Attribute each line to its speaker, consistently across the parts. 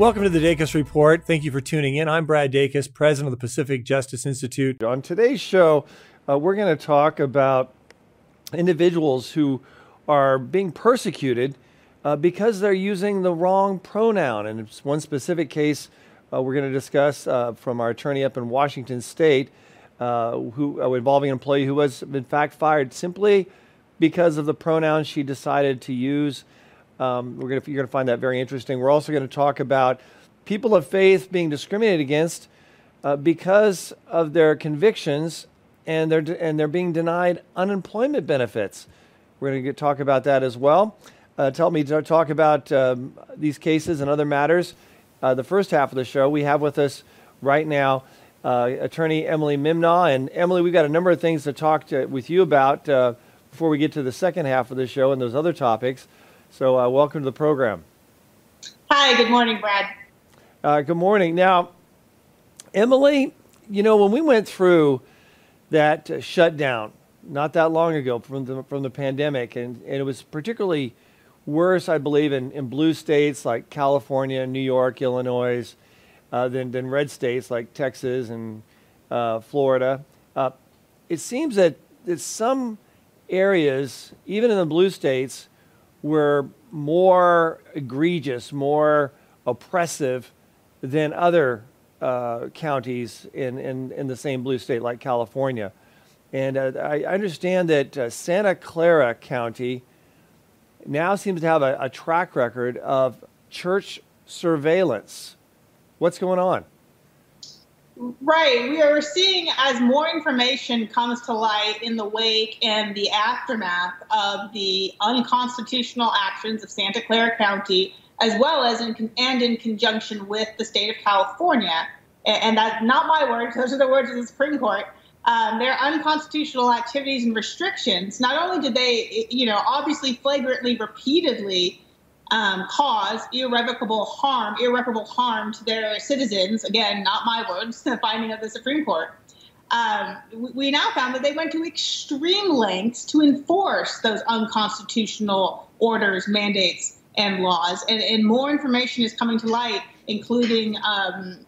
Speaker 1: Welcome to the Dacus Report. Thank you for tuning in. I'm Brad Dacus, president of the Pacific Justice Institute. On today's show, uh, we're going to talk about individuals who are being persecuted uh, because they're using the wrong pronoun. And it's one specific case uh, we're going to discuss uh, from our attorney up in Washington State, uh, who uh, involving an employee who was in fact fired simply because of the pronoun she decided to use. Um, we're gonna, you're going to find that very interesting. We're also going to talk about people of faith being discriminated against uh, because of their convictions and they're, de- and they're being denied unemployment benefits. We're going to talk about that as well. Uh, tell me to talk about um, these cases and other matters. Uh, the first half of the show, we have with us right now uh, attorney Emily Mimnaugh. And Emily, we've got a number of things to talk to, with you about uh, before we get to the second half of the show and those other topics. So, uh, welcome to the program.
Speaker 2: Hi, good morning, Brad.
Speaker 1: Uh, good morning. Now, Emily, you know, when we went through that uh, shutdown not that long ago from the, from the pandemic, and, and it was particularly worse, I believe, in, in blue states like California, New York, Illinois, uh, than, than red states like Texas and uh, Florida. Uh, it seems that, that some areas, even in the blue states, were more egregious, more oppressive than other uh, counties in, in, in the same blue state like California. And uh, I understand that uh, Santa Clara County now seems to have a, a track record of church surveillance. What's going on?
Speaker 2: Right. We are seeing as more information comes to light in the wake and the aftermath of the unconstitutional actions of Santa Clara County, as well as in, and in conjunction with the state of California. And that's not my words, those are the words of the Supreme Court. Um, their unconstitutional activities and restrictions, not only did they, you know, obviously flagrantly, repeatedly um, cause irrevocable harm, irreparable harm to their citizens. Again, not my words, the finding of the Supreme Court. Um, we now found that they went to extreme lengths to enforce those unconstitutional orders, mandates, and laws. And, and more information is coming to light, including um,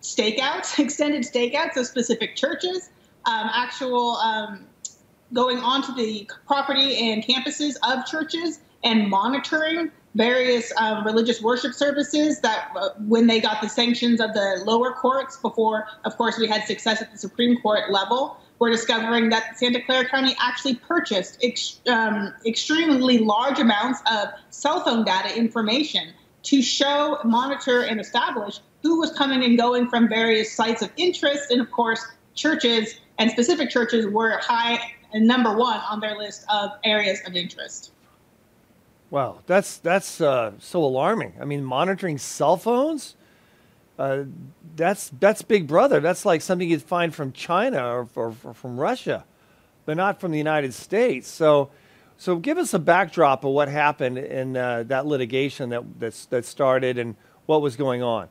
Speaker 2: stakeouts, extended stakeouts of specific churches, um, actual um, going onto the property and campuses of churches and monitoring various um, religious worship services that uh, when they got the sanctions of the lower courts before of course we had success at the supreme court level we're discovering that santa clara county actually purchased ex- um, extremely large amounts of cell phone data information to show monitor and establish who was coming and going from various sites of interest. And of course churches and specific churches were high and number one on their list of areas of interest
Speaker 1: Wow, that's that's uh, so alarming. I mean, monitoring cell phones. Uh, that's that's Big Brother. That's like something you'd find from China or, or, or, from Russia, but not from the United States. So, so give us a backdrop of what happened in uh, that litigation that that started and what was going on.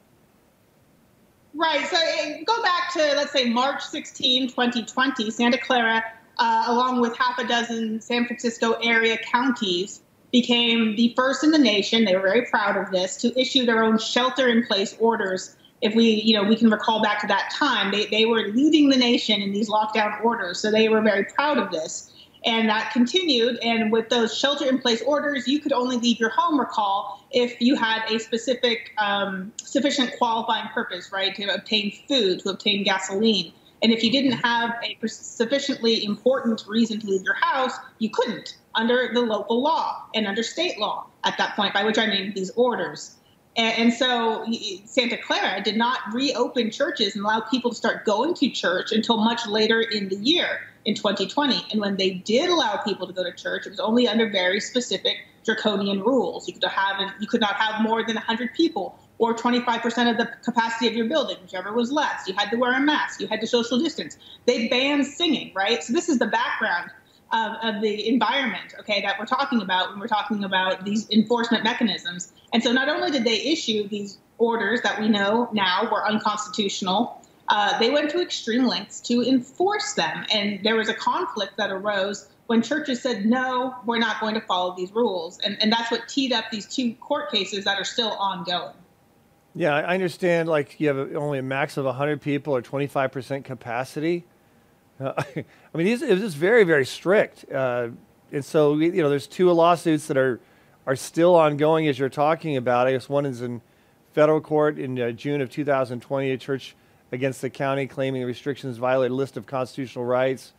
Speaker 2: Right. So eh, go back to let's say March 16, 2020. Santa Clara, uh, along with half a dozen San Francisco area counties became the first in the nation. They were very proud of this to issue their own shelter-in-place orders. If we, you know, we can recall back to that time, they, they were leading the nation in these lockdown orders. So they were very proud of this. And that continued. And with those shelter in place orders, you could only leave your home, recall, if you had a specific, um, sufficient qualifying purpose, right, to obtain food, to obtain gasoline. And if you didn't have a sufficiently important reason to leave your house, you couldn't under the local law and under state law at that point, by which I mean these orders. And, so Santa Clara did not reopen churches and allow people to start going to church until much later in the year in 2020. And when they did allow people to go to church, it was only under very specific draconian rules. You could have you could not have more than 100 people or 25% of the capacity of your building, whichever was less. You had to wear a mask. You had to social distance. They banned singing, right? So this is the background of, of, the environment, okay, that we're talking about when we're talking about these enforcement mechanisms. And so not only did they issue these orders that we know now were unconstitutional, uh, they went to extreme lengths to enforce them. And there was a conflict that arose when churches said, no, we're not going to follow these rules. And, and that's what teed up these two court cases that are still ongoing.
Speaker 1: Yeah, I understand. Like you have only a max of 100 people or 25% capacity. Uh, I mean, it was just very, very strict. Uh, and so, you know, there's two lawsuits that are are still ongoing as you're talking about. I guess one is in federal court in uh, June of 2020, a church against the county claiming restrictions violate a list of constitutional rights.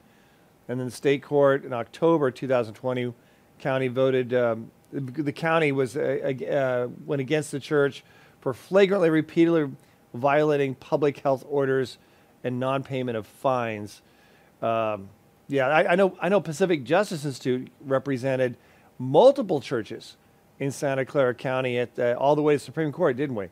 Speaker 1: And then the state court in October 2020, county voted. Um, the, the, county was uh, uh, went against the church for flagrantly, repeatedly violating public health orders and non-payment of fines. Um, yeah, I, I, know. I know. Pacific Justice Institute represented multiple churches in Santa Clara County at uh, all the way to Supreme Court, didn't we?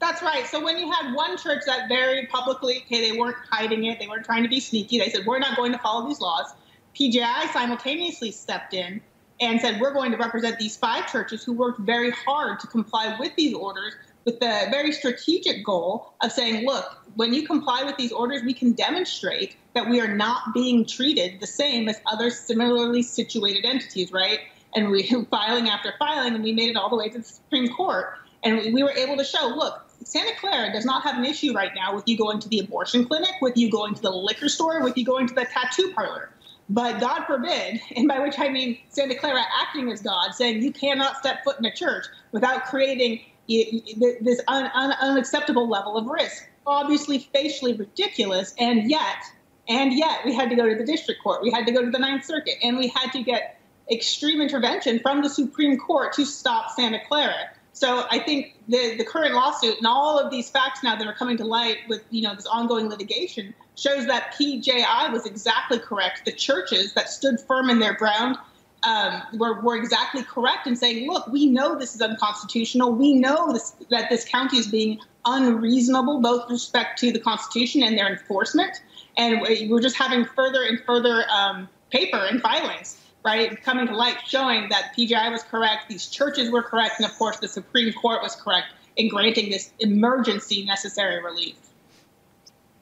Speaker 2: That's right. So when you had one church that very publicly, okay, they weren't hiding it, they weren't trying to be sneaky. They said we're not going to follow these laws. PJI simultaneously stepped in and said we're going to represent these five churches who worked very hard to comply with these orders with the very strategic goal of saying, look, when you comply with these orders, we can demonstrate that we are not being treated the same as other similarly situated entities, right? And we filing after filing, and we made it all the way to the Supreme Court. And we were able to show, look, Santa Clara does not have an issue right now with you going to the abortion clinic, with you going to the liquor store, with you going to the tattoo parlor. But God forbid, and by which I mean Santa Clara acting as God, saying you cannot step foot in a church without creating this un, un, unacceptable level of risk. Obviously, facially ridiculous, and yet, and yet, we had to go to the district court, we had to go to the Ninth Circuit, and we had to get extreme intervention from the Supreme Court to stop Santa Clara. So I think the the current lawsuit and all of these facts now that are coming to light with you know this ongoing litigation shows that PJI was exactly correct. The churches that stood firm in their ground um, were, were exactly correct in saying, look, we know this is unconstitutional. We know this, that this county is being unreasonable, both with respect to the Constitution and their enforcement. And we're just having further and further um, paper and filings, right, coming to light showing that PJI was correct, these churches were correct, and of course the Supreme Court was correct in granting this emergency necessary relief.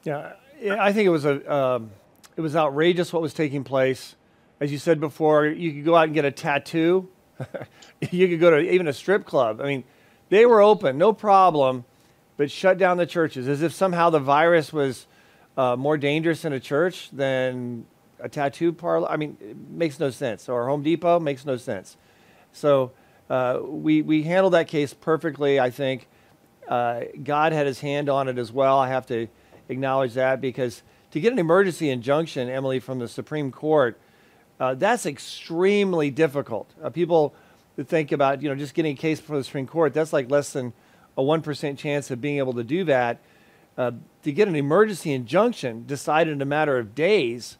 Speaker 1: Yeah, I think it was a um, it was outrageous what was taking place as you said before, you could go out and get a tattoo. you could go to even a strip club. I mean, they were open, no problem, but shut down the churches as if somehow the virus was uh, more dangerous in a church than a tattoo parlor. I mean, it makes no sense. Or Home Depot makes no sense. So uh, we we handled that case perfectly. I think uh, God had His hand on it as well. I have to acknowledge that because to get an emergency injunction, Emily, from the Supreme Court uh, that's extremely difficult. Uh, people think about, you know, just getting a case before the Supreme Court, that's like less than a 1% chance of being able to do that. Uh, to get an emergency injunction decided in a matter of days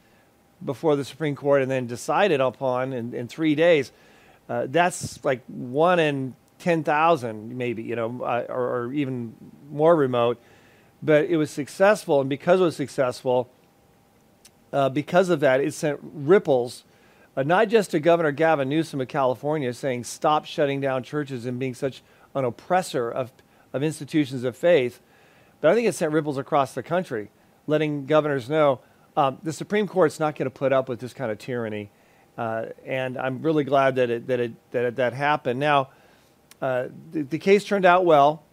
Speaker 1: before the Supreme Court and then decided upon in, in three days, uh, that's like one in 10,000, maybe, you know, uh, or, or even more remote. But it was successful, and because it was successful, uh, because of that, it sent ripples uh, not just to Governor Gavin Newsom of California saying stop shutting down churches and being such an oppressor of, of institutions of faith, but I think it sent ripples across the country, letting governors know um, the Supreme Court's not going to put up with this kind of tyranny. Uh, and I'm really glad that it, that it, that, it, that happened. Now, uh, the, the, case turned out well,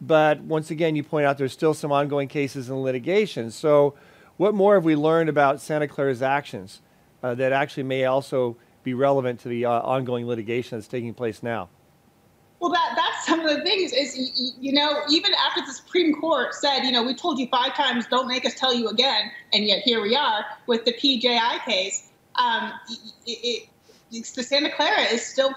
Speaker 1: but once again, you point out there's still some ongoing cases in litigation. So, what more have we learned about Santa Clara's actions? Uh, that actually may also be relevant to the uh, ongoing litigation that's taking place now?
Speaker 2: Well, that that's some of the things is you know even after the Supreme Court said you know we told you five times don't make us tell you again and yet here we are with the PJI case. Um, it, it, the Santa Clara is still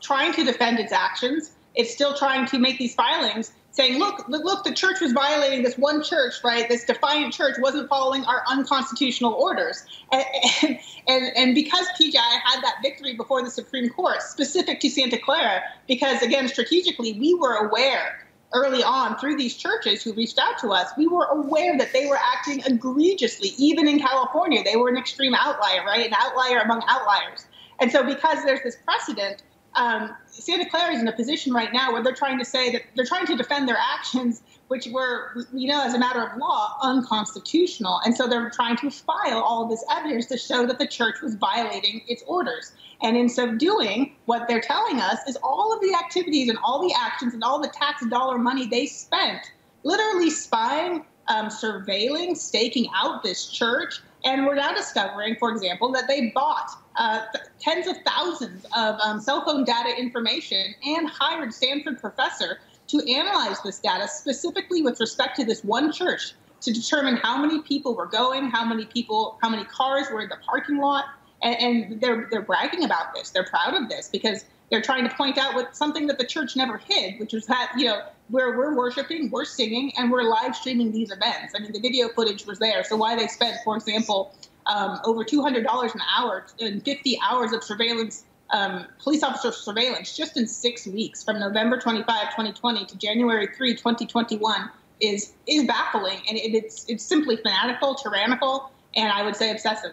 Speaker 2: trying to defend its actions. It's still trying to make these filings saying, look, look, the church was violating this one church, right? This defiant church wasn't following our unconstitutional orders. And, and, and, and because PJI had that victory before the Supreme Court, specific to Santa Clara, because again, strategically, we were aware early on through these churches who reached out to us, we were aware that they were acting egregiously, even in California. They were an extreme outlier, right? An outlier among outliers. And so, because there's this precedent, um, Santa Clara is in a position right now where they're trying to say that they're trying to defend their actions, which were, you know, as a matter of law, unconstitutional. And so they're trying to file all this evidence to show that the church was violating its orders. And in so doing, what they're telling us is all of the activities and all the actions and all the tax dollar money they spent literally spying, um, surveilling, staking out this church. And we're now discovering, for example, that they bought uh, tens of thousands of um, cell phone data information and hired Stanford professor to analyze this data specifically with respect to this one church to determine how many people were going, how many people, how many cars were in the parking lot, and, and they're they're bragging about this. They're proud of this because they're trying to point out what something that the church never hid, which was that you know where we're worshiping, we're singing, and we're live streaming these events. I mean, the video footage was there. So why they spent, for example, um, over $200 an hour and 50 hours of surveillance, um, police officer surveillance just in six weeks from November 25, 2020 to January 3, 2021 is is baffling. And it, it's, it's simply fanatical, tyrannical, and I would say obsessive.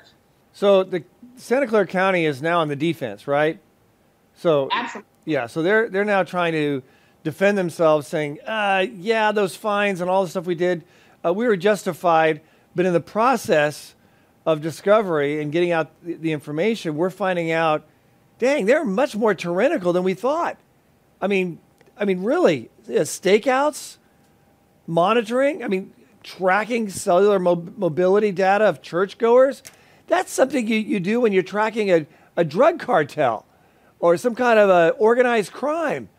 Speaker 1: So the Santa Clara County is now on the defense, right? So
Speaker 2: Absolutely.
Speaker 1: Yeah, so they're they're now trying to defend themselves, saying, uh, "Yeah, those fines and all the stuff we did, uh, we were justified, but in the process, of discovery and getting out the, the information, we're finding out, dang, they're much more tyrannical than we thought. I mean, I mean, really, stakeouts, monitoring. I mean, tracking cellular mo- mobility data of churchgoers. That's something you, you do when you're tracking a, a drug cartel or some kind of organized crime.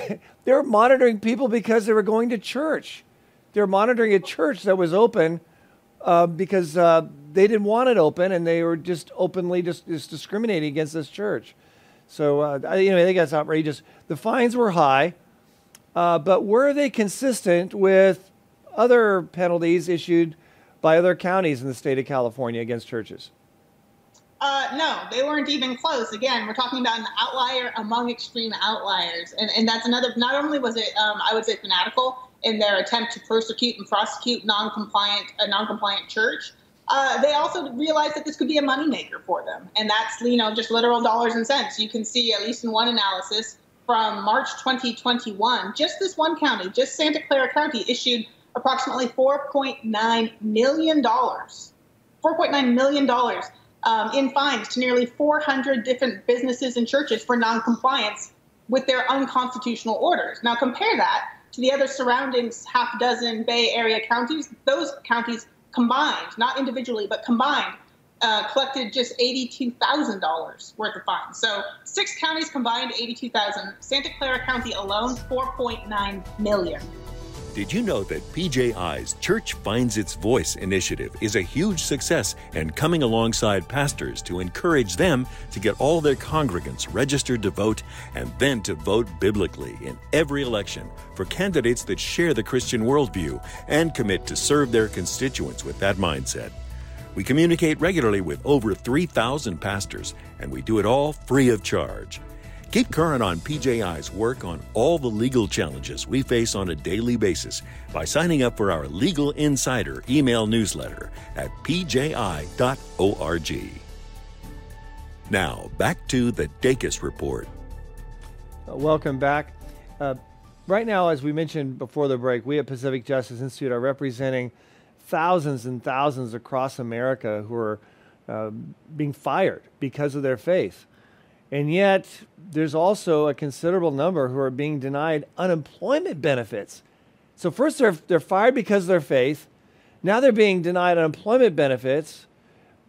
Speaker 1: They're monitoring people because they were going to church. They're monitoring a church that was open uh, because uh, they didn't want it open, and they were just openly just, just discriminating against this church. So uh, I, you know, I think that's outrageous. The fines were high, uh, but were they consistent with other penalties issued by other counties in the state of California against churches?
Speaker 2: Uh, no, they weren't even close. Again, we're talking about an outlier among extreme outliers, and and that's another. Not only was it, um, I would say, fanatical in their attempt to persecute and prosecute non-compliant a non-compliant church, uh, they also realized that this could be a moneymaker for them. And that's, you know, just literal dollars and cents. You can see, at least in one analysis from March 2021, just this one county, just Santa Clara County, issued approximately $4.9 million. $4.9 million um, in fines to nearly 400 different businesses and churches for noncompliance with their unconstitutional orders. Now, compare that to the other surrounding half dozen Bay Area counties. Those counties combined, not individually, but combined, uh, collected just $82,000 worth of fines. So six counties combined, 82,000. Santa Clara County alone, 4.9 million.
Speaker 3: Did you know that PJI's Church Finds Its Voice initiative is a huge success and coming alongside pastors to encourage them to get all their congregants registered to vote and then to vote biblically in every election for candidates that share the Christian worldview and commit to serve their constituents with that mindset? We communicate regularly with over 3,000 pastors, and we do it all free of charge. Keep current on PJI's work on all the legal challenges we face on a daily basis by signing up for our Legal Insider email newsletter at pji.org. Now, back to the Dacus Report.
Speaker 1: Uh, welcome back. Uh, right now, as we mentioned before the break, we at Pacific Justice Institute are representing thousands and thousands across America who are uh, being fired because of their faith. And yet, there's also a considerable number who are being denied unemployment benefits. So, first, they're, they're fired because of their faith. Now, they're being denied unemployment benefits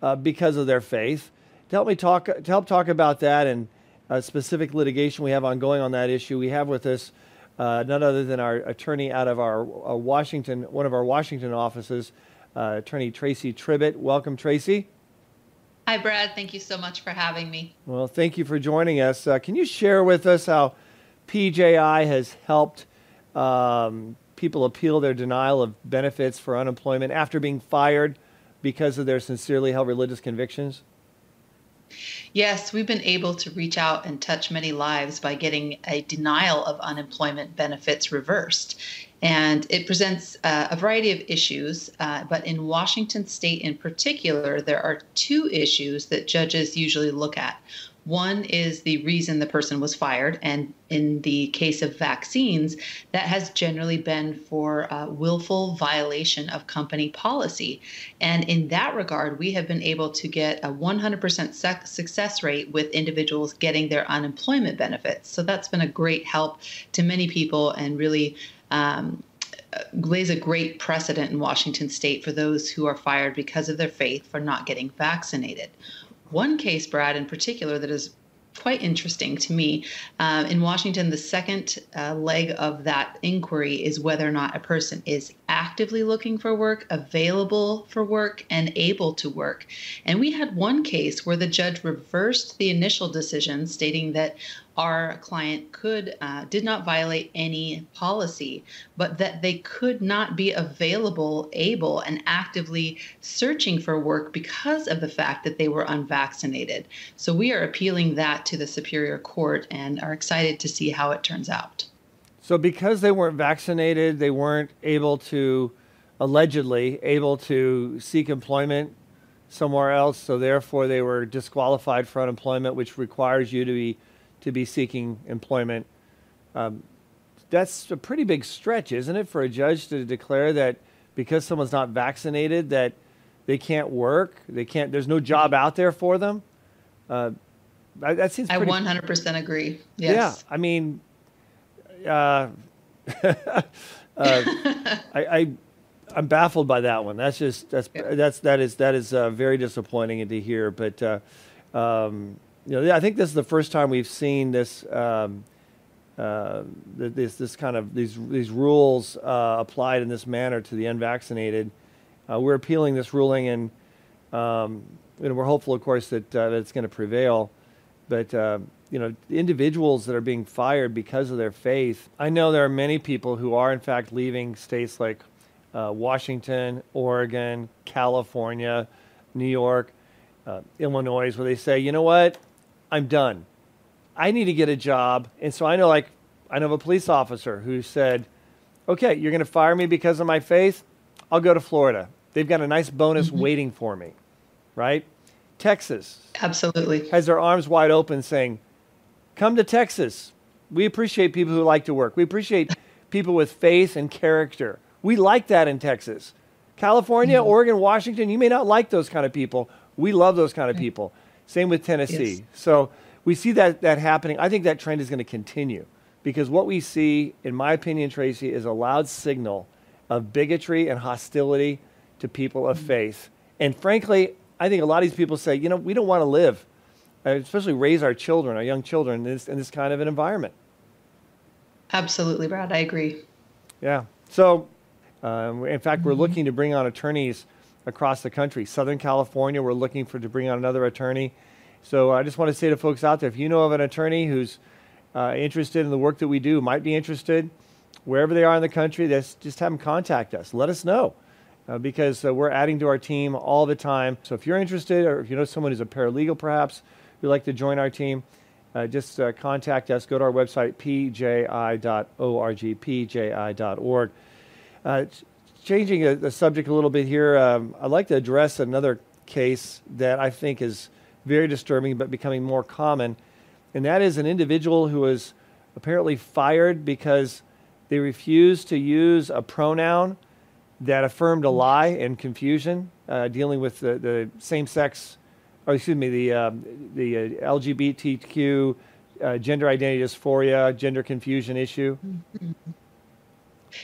Speaker 1: uh, because of their faith. To help me talk, to help talk about that and a specific litigation we have ongoing on that issue, we have with us uh, none other than our attorney out of our uh, Washington, one of our Washington offices, uh, Attorney Tracy Tribbett. Welcome, Tracy.
Speaker 4: Hi, Brad. Thank you so much for having me.
Speaker 1: Well, thank you for joining us. Uh, can you share with us how PJI has helped um, people appeal their denial of benefits for unemployment after being fired because of their sincerely held religious convictions?
Speaker 4: Yes, we've been able to reach out and touch many lives by getting a denial of unemployment benefits reversed. And it presents uh, a variety of issues, uh, but in Washington state in particular, there are two issues that judges usually look at. One is the reason the person was fired, and in the case of vaccines, that has generally been for willful violation of company policy. And in that regard, we have been able to get a 100% success rate with individuals getting their unemployment benefits. So that's been a great help to many people and really. Um, lays a great precedent in Washington state for those who are fired because of their faith for not getting vaccinated. One case, Brad, in particular, that is quite interesting to me. Uh, in Washington, the second uh, leg of that inquiry is whether or not a person is actively looking for work, available for work, and able to work. And we had one case where the judge reversed the initial decision, stating that our client could uh, did not violate any policy, but that they could not be available, able, and actively searching for work because of the fact that they were unvaccinated. So we are appealing that to the Superior Court and are excited to see how it turns out.
Speaker 1: So because they weren't vaccinated, they weren't able to allegedly able to seek employment somewhere else. So therefore, they were disqualified for unemployment, which requires you to be to be seeking employment. Um, that's a pretty big stretch, isn't it, for a judge to declare that because someone's not vaccinated that they can't work, they can't. There's no job out there for them. Uh, that seems.
Speaker 4: Pretty, I 100% agree. Yes.
Speaker 1: Yeah, I mean, uh, uh, I, I I'm baffled by that one. That's just that's yeah. that's that is that is uh, very disappointing to hear. But uh, um, you know, I think this is the first time we've seen this um, uh, this this kind of these these rules uh, applied in this manner to the unvaccinated. Uh, we're appealing this ruling, and um, you know, we're hopeful, of course, that, uh, that it's going to prevail. But uh, you know, individuals that are being fired because of their faith. I know there are many people who are, in fact, leaving states like uh, Washington, Oregon, California, New York, Illinois, where they say, you know what, I'm done. I need to get a job. And so I know, like, I know of a police officer who said, okay, you're going to fire me because of my faith? I'll go to Florida. They've got a nice bonus mm-hmm. waiting for me, right? Texas.
Speaker 4: Absolutely.
Speaker 1: Has their arms wide open saying, come to Texas. We appreciate people who like to work. We appreciate people with faith and character. We like that in Texas. California, mm-hmm. Oregon, Washington, you may not like those kind of people. We love those kind of people. Same with Tennessee. Yes. So we see that, that happening. I think that trend is going to continue because what we see, in my opinion, Tracy, is a loud signal of bigotry and hostility to people of mm-hmm. faith. And frankly, I think a lot of these people say, you know, we don't want to live, especially raise our children, our young children, in this, in this kind of an environment.
Speaker 4: Absolutely, Brad. I agree.
Speaker 1: Yeah. So, um, in fact, mm-hmm. we're looking to bring on attorneys across the country. Southern California, we're looking for to bring on another attorney. So I just want to say to folks out there, if you know of an attorney who's uh, interested in the work that we do, might be interested, wherever they are in the country, just have them contact us. Let us know. Uh, because uh, we're adding to our team all the time. So if you're interested, or if you know someone who's a paralegal perhaps who'd like to join our team, uh, just uh, contact us. Go to our website, pji.org, pji.org. Changing the subject a little bit here, um, I'd like to address another case that I think is very disturbing but becoming more common. And that is an individual who was apparently fired because they refused to use a pronoun that affirmed a lie and confusion, uh, dealing with the, the same sex, or excuse me, the, uh, the uh, LGBTQ uh, gender identity dysphoria, gender confusion issue.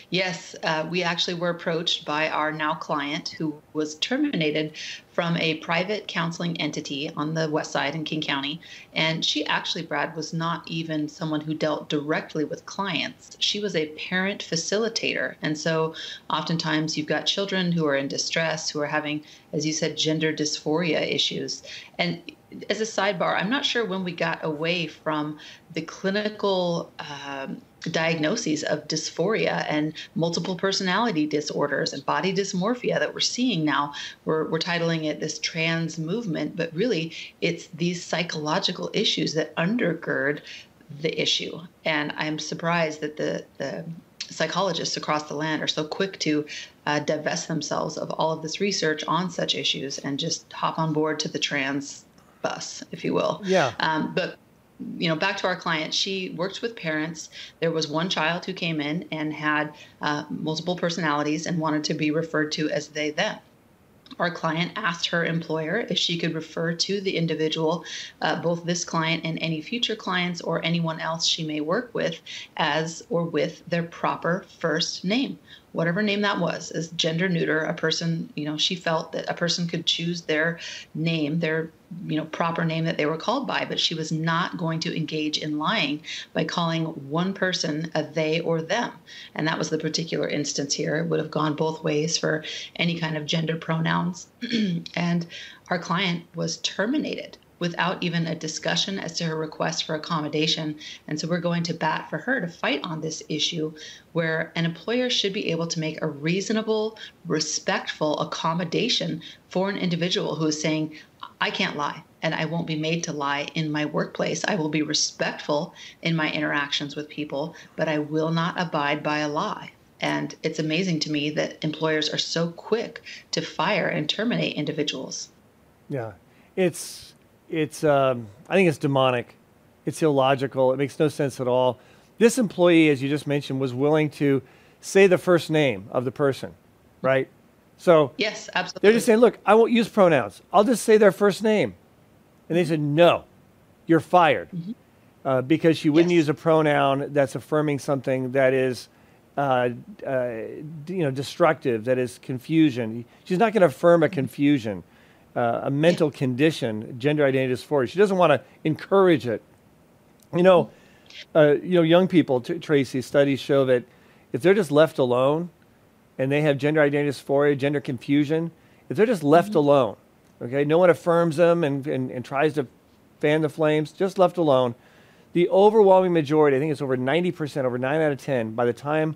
Speaker 4: Yes, uh, we actually were approached by our now client who was terminated from a private counseling entity on the west side in King County. And she actually, Brad, was not even someone who dealt directly with clients. She was a parent facilitator. And so oftentimes you've got children who are in distress, who are having, as you said, gender dysphoria issues. And as a sidebar, I'm not sure when we got away from the clinical um, diagnoses of dysphoria and multiple personality disorders and body dysmorphia that we're seeing now. We're, we're titling it this trans movement, but really it's these psychological issues that undergird the issue. And I'm surprised that the, the psychologists across the land are so quick to uh, divest themselves of all of this research on such issues and just hop on board to the trans bus, if you will.
Speaker 1: Yeah.
Speaker 4: Um, but you know, back to our client, she worked with parents. There was one child who came in and had uh, multiple personalities and wanted to be referred to as they them. Our client asked her employer if she could refer to the individual, uh, both this client and any future clients or anyone else she may work with, as or with their proper first name whatever name that was as gender neuter a person you know she felt that a person could choose their name their you know proper name that they were called by but she was not going to engage in lying by calling one person a they or them. And that was the particular instance here. It would have gone both ways for any kind of gender pronouns. And our client was terminated without even a discussion as to her request for accommodation. And so we're going to bat for her to fight on this issue where an employer should be able to make a reasonable, respectful accommodation for an individual who is saying, I can't lie and I won't be made to lie in my workplace. I will be respectful in my interactions with people, but I will not abide by a lie. And it's amazing to me that employers are so quick to fire and terminate individuals.
Speaker 1: Yeah. It's it's um, I think it's demonic. It's illogical. It makes no sense at all. This employee, as you just mentioned, was willing to say the first name of the person, right? So
Speaker 4: yes, absolutely.
Speaker 1: They're just saying, look, I won't use pronouns. I'll just say their first name, and they said, no, you're fired, mm-hmm. uh, because she wouldn't yes. use a pronoun that's affirming something that is. Uh, uh, you know, destructive. That is confusion. She's not going to affirm a confusion uh, a mental condition, gender identity dysphoria. She doesn't want to encourage it. You know, uh, you know, young people, t- Tracy, studies show that if they're just left alone and they have gender identity dysphoria, gender confusion, if they're just left mm-hmm. alone, okay, no one affirms them and, and, and tries to fan the flames, just left alone, the overwhelming majority, I think it's over 90%, over 9 out of 10, by the time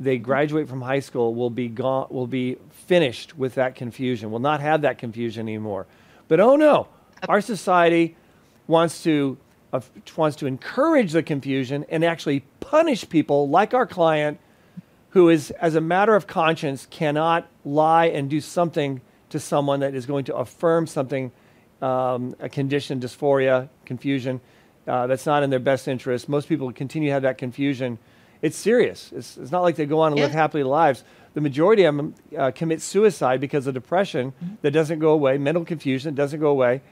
Speaker 1: they graduate from high school will be gone will be finished with that confusion will not have that confusion anymore. But oh no. Our society wants to uh, wants to encourage the confusion and actually punish people like our client who is as a matter of conscience cannot lie and do something to someone that is going to affirm something um, a condition dysphoria confusion uh, that's not in their best interest. Most people continue to have that confusion it's serious. It's, it's not like they go on and yeah. live happy lives. The majority of them uh, commit suicide because of depression mm-hmm. that doesn't go away, mental confusion that doesn't go away.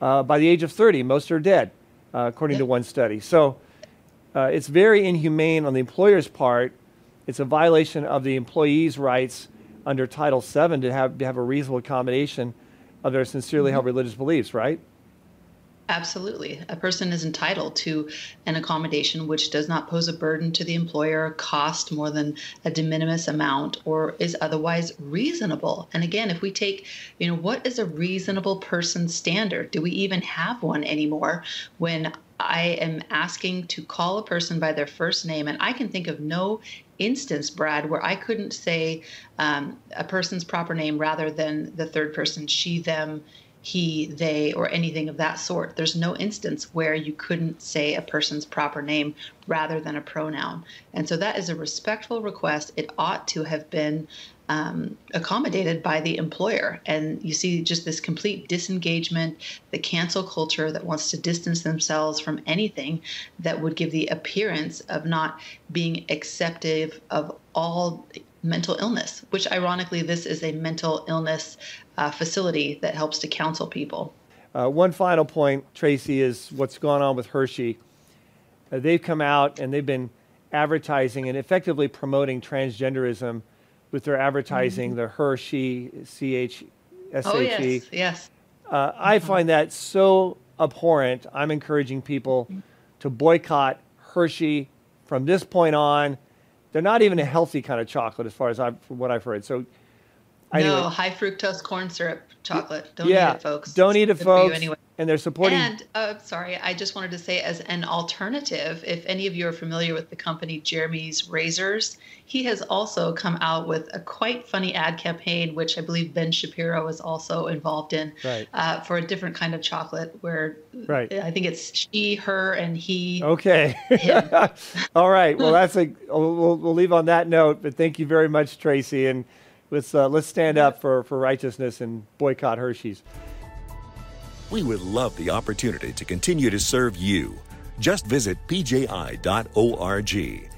Speaker 1: Uh, by the age of 30, most are dead, uh, according yeah. to one study. So uh, it's very inhumane on the employer's part. It's a violation of the employee's rights under Title VII to have, to have a reasonable accommodation of their sincerely mm-hmm. held religious beliefs, right?
Speaker 4: Absolutely. A person is entitled to an accommodation which does not pose a burden to the employer, cost more than a de minimis amount, or is otherwise reasonable. And again, if we take, you know, what is a reasonable person standard? Do we even have one anymore when I am asking to call a person by their first name? And I can think of no instance, Brad, where I couldn't say um, a person's proper name rather than the third person, she, them, he, they, or anything of that sort. There's no instance where you couldn't say a person's proper name rather than a pronoun. And so that is a respectful request. It ought to have been um, accommodated by the employer. And you see just this complete disengagement, the cancel culture that wants to distance themselves from anything that would give the appearance of not being acceptive of all mental illness, which ironically, this is a mental illness uh, facility that helps to counsel people.
Speaker 1: Uh, one final point, Tracy, is what's going on with Hershey. Uh, they've come out and they've been advertising and effectively promoting transgenderism with their advertising, mm-hmm. the Hershey, C H S H E.
Speaker 4: Oh, yes, yes.
Speaker 1: Uh, I mm-hmm. find that so abhorrent. I'm encouraging people to boycott Hershey from this point on. They're not even a healthy kind of chocolate, as far as I've, from what I've heard. So
Speaker 4: Anyway. No, high fructose corn syrup chocolate. Don't
Speaker 1: yeah,
Speaker 4: eat it, folks.
Speaker 1: Don't eat it, folks. Anyway. And they're supporting.
Speaker 4: And uh, sorry, I just wanted to say, as an alternative, if any of you are familiar with the company Jeremy's Razors, he has also come out with a quite funny ad campaign, which I believe Ben Shapiro is also involved in,
Speaker 1: right.
Speaker 4: uh, for a different kind of chocolate. Where
Speaker 1: right.
Speaker 4: I think it's she, her, and he.
Speaker 1: Okay. All right. Well, that's a. We'll, we'll leave on that note. But thank you very much, Tracy, and let's uh, let's stand up for for righteousness and boycott Hershey's.
Speaker 3: We would love the opportunity to continue to serve you. Just visit pji.org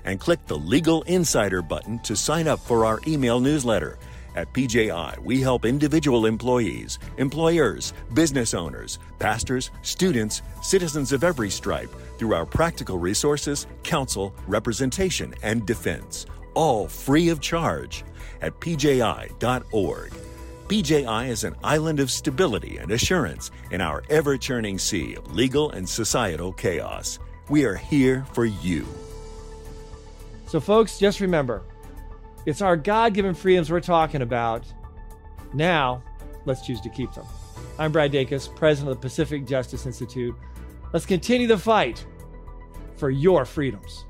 Speaker 3: and click the Legal Insider button to sign up for our email newsletter. At PJI, we help individual employees, employers, business owners, pastors, students, citizens of every stripe through our practical resources, counsel, representation, and defense, all free of charge at pji.org. PJI is an island of stability and assurance in our ever churning sea of legal and societal chaos. We are here for you.
Speaker 1: So, folks, just remember it's our God given freedoms we're talking about. Now, let's choose to keep them. I'm Brad Dacus, president of the Pacific Justice Institute. Let's continue the fight for your freedoms.